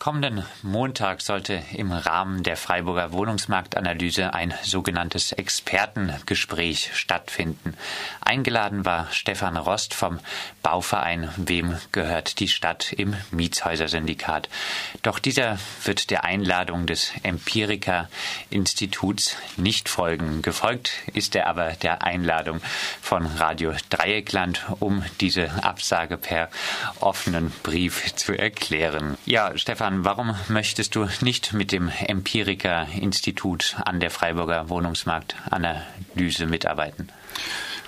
Kommenden Montag sollte im Rahmen der Freiburger Wohnungsmarktanalyse ein sogenanntes Expertengespräch stattfinden. Eingeladen war Stefan Rost vom Bauverein Wem gehört die Stadt im Mietshäusersyndikat. Doch dieser wird der Einladung des Empiriker-Instituts nicht folgen. Gefolgt ist er aber der Einladung von Radio Dreieckland, um diese Absage per offenen Brief zu erklären. Ja, Stefan, Stefan, warum möchtest du nicht mit dem Empiriker-Institut an der Freiburger Wohnungsmarktanalyse mitarbeiten?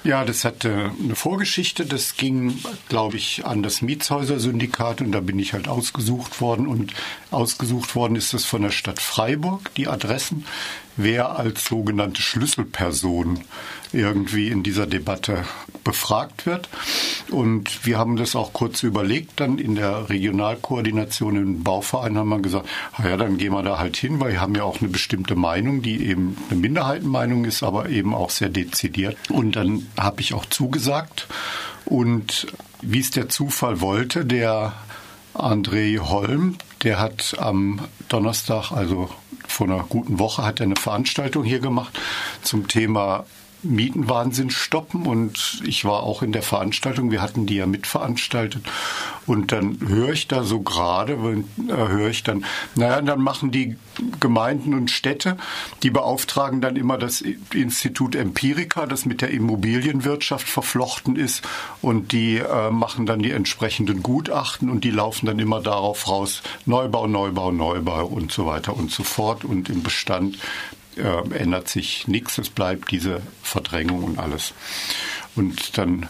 Ja, das hatte eine Vorgeschichte. Das ging, glaube ich, an das Mietshäuser-Syndikat und da bin ich halt ausgesucht worden. Und ausgesucht worden ist das von der Stadt Freiburg, die Adressen, wer als sogenannte Schlüsselperson irgendwie in dieser Debatte befragt wird. Und wir haben das auch kurz überlegt. Dann in der Regionalkoordination im Bauverein haben wir gesagt, ja, dann gehen wir da halt hin, weil wir haben ja auch eine bestimmte Meinung, die eben eine Minderheitenmeinung ist, aber eben auch sehr dezidiert. Und dann habe ich auch zugesagt. Und wie es der Zufall wollte, der André Holm, der hat am Donnerstag, also vor einer guten Woche, hat er eine Veranstaltung hier gemacht zum Thema Mietenwahnsinn stoppen. Und ich war auch in der Veranstaltung, wir hatten die ja mitveranstaltet. Und dann höre ich da so gerade, äh, höre ich dann, naja, dann machen die Gemeinden und Städte, die beauftragen dann immer das Institut Empirica, das mit der Immobilienwirtschaft verflochten ist. Und die äh, machen dann die entsprechenden Gutachten und die laufen dann immer darauf raus, Neubau, Neubau, Neubau und so weiter und so fort. Und im Bestand äh, ändert sich nichts, es bleibt diese Verdrängung und alles. Und dann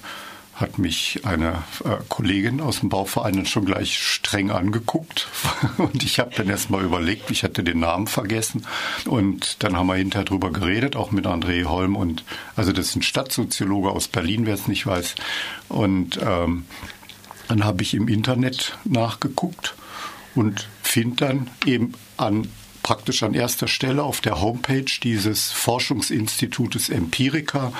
hat mich eine äh, Kollegin aus dem Bauverein schon gleich streng angeguckt. Und ich habe dann erst mal überlegt, ich hatte den Namen vergessen. Und dann haben wir hinterher drüber geredet, auch mit André Holm. Und also das ist ein Stadtsoziologe aus Berlin, wer es nicht weiß. Und ähm, dann habe ich im Internet nachgeguckt und finde dann eben an praktisch an erster Stelle auf der Homepage dieses Forschungsinstitutes Empirica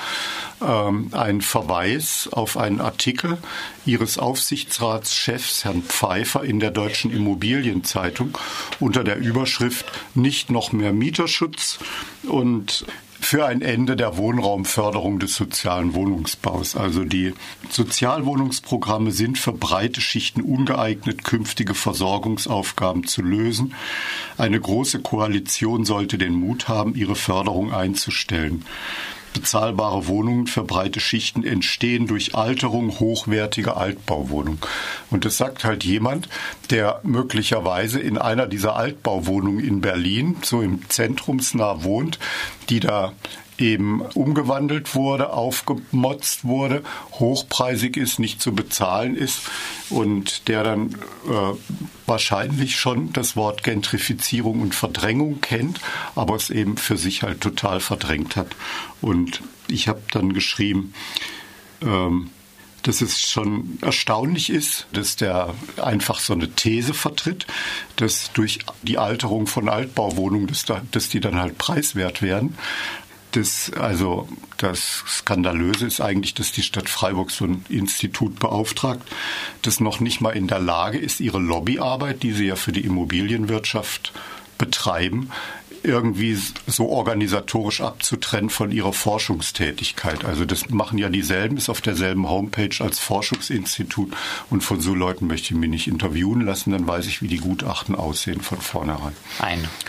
ähm, ein Verweis auf einen Artikel ihres Aufsichtsratschefs Herrn Pfeiffer in der Deutschen Immobilienzeitung unter der Überschrift Nicht noch mehr Mieterschutz und für ein Ende der Wohnraumförderung des sozialen Wohnungsbaus. Also die Sozialwohnungsprogramme sind für breite Schichten ungeeignet, künftige Versorgungsaufgaben zu lösen. Eine große Koalition sollte den Mut haben, ihre Förderung einzustellen. Bezahlbare Wohnungen für breite Schichten entstehen durch Alterung hochwertiger Altbauwohnungen. Und das sagt halt jemand, der möglicherweise in einer dieser Altbauwohnungen in Berlin, so im Zentrumsnah wohnt, die da eben umgewandelt wurde, aufgemotzt wurde, hochpreisig ist, nicht zu bezahlen ist und der dann äh, wahrscheinlich schon das Wort Gentrifizierung und Verdrängung kennt, aber es eben für sich halt total verdrängt hat. Und ich habe dann geschrieben, ähm, dass es schon erstaunlich ist, dass der einfach so eine These vertritt, dass durch die Alterung von Altbauwohnungen, dass, da, dass die dann halt preiswert werden. Das, also das Skandalöse ist eigentlich, dass die Stadt Freiburg so ein Institut beauftragt, das noch nicht mal in der Lage ist, ihre Lobbyarbeit, die sie ja für die Immobilienwirtschaft betreiben, irgendwie so organisatorisch abzutrennen von ihrer Forschungstätigkeit. Also das machen ja dieselben, ist auf derselben Homepage als Forschungsinstitut und von so Leuten möchte ich mich nicht interviewen lassen, dann weiß ich, wie die Gutachten aussehen von vornherein.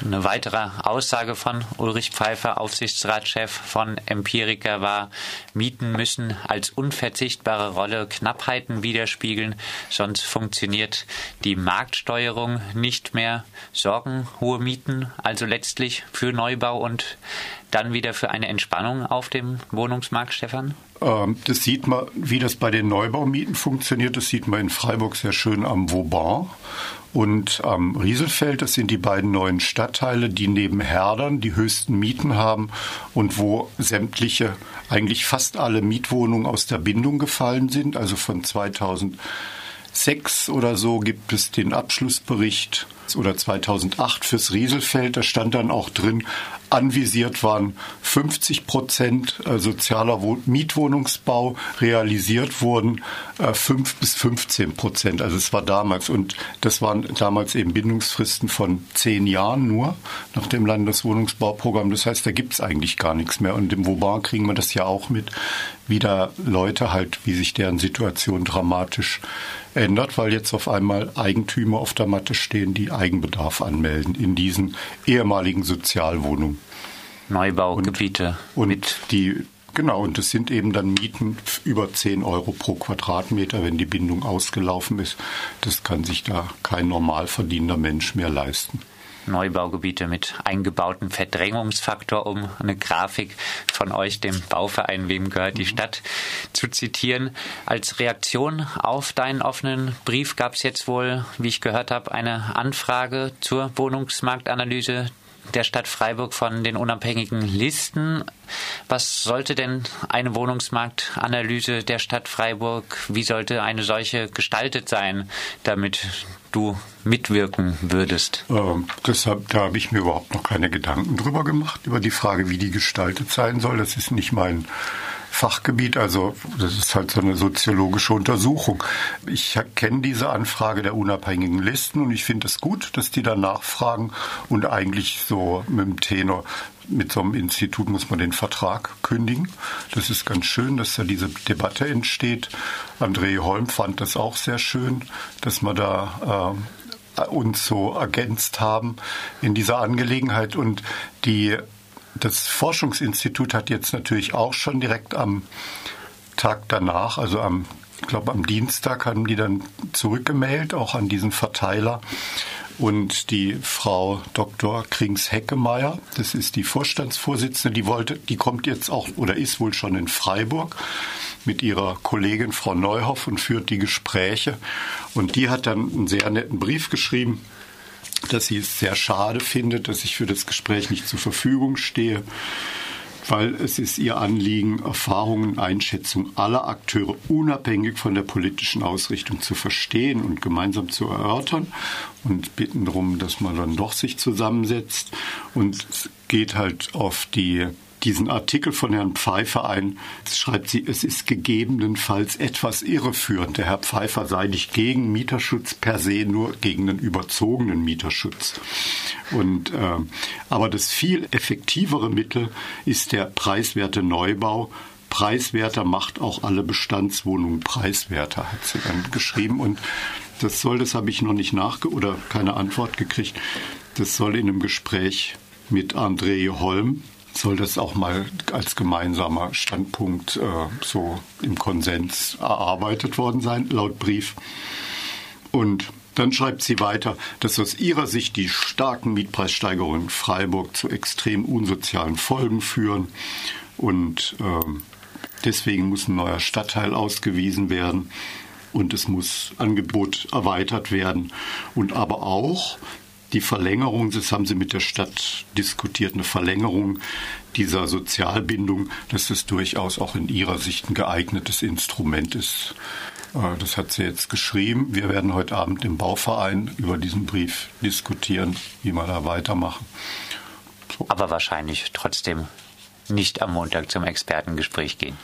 eine weitere Aussage von Ulrich Pfeiffer, Aufsichtsratschef von Empirica war, Mieten müssen als unverzichtbare Rolle Knappheiten widerspiegeln, sonst funktioniert die Marktsteuerung nicht mehr. Sorgen hohe Mieten also letztlich grundsätzlich für Neubau und dann wieder für eine Entspannung auf dem Wohnungsmarkt, Stefan? Ähm, das sieht man, wie das bei den Neubaumieten funktioniert. Das sieht man in Freiburg sehr schön am Vauban und am Rieselfeld. Das sind die beiden neuen Stadtteile, die neben Herdern die höchsten Mieten haben und wo sämtliche, eigentlich fast alle Mietwohnungen aus der Bindung gefallen sind. Also von 2006 oder so gibt es den Abschlussbericht oder 2008 fürs Rieselfeld. Da stand dann auch drin, anvisiert waren 50 Prozent äh, sozialer Mietwohnungsbau, realisiert wurden 5 äh, bis 15 Prozent. Also es war damals und das waren damals eben Bindungsfristen von zehn Jahren nur nach dem Landeswohnungsbauprogramm. Das heißt, da gibt es eigentlich gar nichts mehr. Und im Vauban kriegen wir das ja auch mit, wie da Leute halt, wie sich deren Situation dramatisch ändert, weil jetzt auf einmal Eigentümer auf der Matte stehen, die Eigenbedarf anmelden in diesen ehemaligen Sozialwohnungen. Neubaugebiete. Und, und die Genau, und das sind eben dann Mieten über 10 Euro pro Quadratmeter, wenn die Bindung ausgelaufen ist. Das kann sich da kein normal verdienender Mensch mehr leisten. Neubaugebiete mit eingebautem Verdrängungsfaktor, um eine Grafik von euch, dem Bauverein Wem gehört die mhm. Stadt, zu zitieren. Als Reaktion auf deinen offenen Brief gab es jetzt wohl, wie ich gehört habe, eine Anfrage zur Wohnungsmarktanalyse der Stadt Freiburg von den unabhängigen Listen. Was sollte denn eine Wohnungsmarktanalyse der Stadt Freiburg, wie sollte eine solche gestaltet sein, damit du mitwirken würdest? Ähm, deshalb, da habe ich mir überhaupt noch keine Gedanken drüber gemacht, über die Frage, wie die gestaltet sein soll. Das ist nicht mein Fachgebiet. Also das ist halt so eine soziologische Untersuchung. Ich kenne diese Anfrage der unabhängigen Listen und ich finde es gut, dass die da nachfragen und eigentlich so mit dem Tenor, mit so einem Institut muss man den Vertrag kündigen. Das ist ganz schön, dass da diese Debatte entsteht. André Holm fand das auch sehr schön, dass man da äh, uns so ergänzt haben in dieser Angelegenheit und die das Forschungsinstitut hat jetzt natürlich auch schon direkt am Tag danach, also am, ich glaube am Dienstag, haben die dann zurückgemeldet, auch an diesen Verteiler. Und die Frau Dr. Krings-Heckemeyer, das ist die Vorstandsvorsitzende, die wollte, die kommt jetzt auch oder ist wohl schon in Freiburg mit ihrer Kollegin Frau Neuhoff und führt die Gespräche. Und die hat dann einen sehr netten Brief geschrieben, dass sie es sehr schade findet, dass ich für das Gespräch nicht zur Verfügung stehe, weil es ist ihr Anliegen, Erfahrungen, Einschätzungen aller Akteure unabhängig von der politischen Ausrichtung zu verstehen und gemeinsam zu erörtern und bitten darum, dass man dann doch sich zusammensetzt. Und geht halt auf die diesen Artikel von Herrn Pfeiffer ein. schreibt sie, es ist gegebenenfalls etwas irreführend. Der Herr Pfeiffer sei nicht gegen Mieterschutz per se, nur gegen den überzogenen Mieterschutz. Und, äh, aber das viel effektivere Mittel ist der preiswerte Neubau, preiswerter macht auch alle Bestandswohnungen preiswerter, hat sie dann geschrieben. Und das soll, das habe ich noch nicht nachge oder keine Antwort gekriegt. Das soll in einem Gespräch mit André Holm, soll das auch mal als gemeinsamer Standpunkt äh, so im Konsens erarbeitet worden sein, laut Brief. Und dann schreibt sie weiter, dass aus ihrer Sicht die starken Mietpreissteigerungen in Freiburg zu extrem unsozialen Folgen führen und äh, deswegen muss ein neuer Stadtteil ausgewiesen werden und es muss Angebot erweitert werden und aber auch die Verlängerung, das haben Sie mit der Stadt diskutiert, eine Verlängerung dieser Sozialbindung, dass es durchaus auch in Ihrer Sicht ein geeignetes Instrument ist. Äh, das hat sie jetzt geschrieben. Wir werden heute Abend im Bauverein über diesen Brief diskutieren, wie wir da weitermachen. So. Aber wahrscheinlich trotzdem nicht am Montag zum Expertengespräch gehen.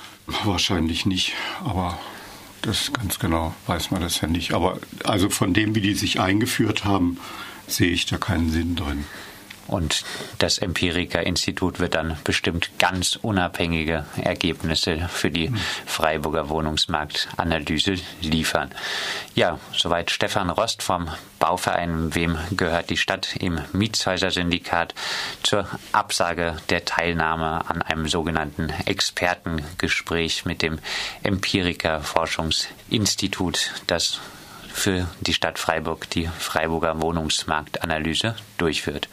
Wahrscheinlich nicht, aber das ganz genau weiß man das ja nicht. Aber also von dem, wie die sich eingeführt haben, sehe ich da keinen Sinn drin. Und das Empiriker-Institut wird dann bestimmt ganz unabhängige Ergebnisse für die Freiburger Wohnungsmarktanalyse liefern. Ja, soweit Stefan Rost vom Bauverein Wem gehört die Stadt im Mietshäuser-Syndikat zur Absage der Teilnahme an einem sogenannten Expertengespräch mit dem Empiriker-Forschungsinstitut, das für die Stadt Freiburg die Freiburger Wohnungsmarktanalyse durchführt.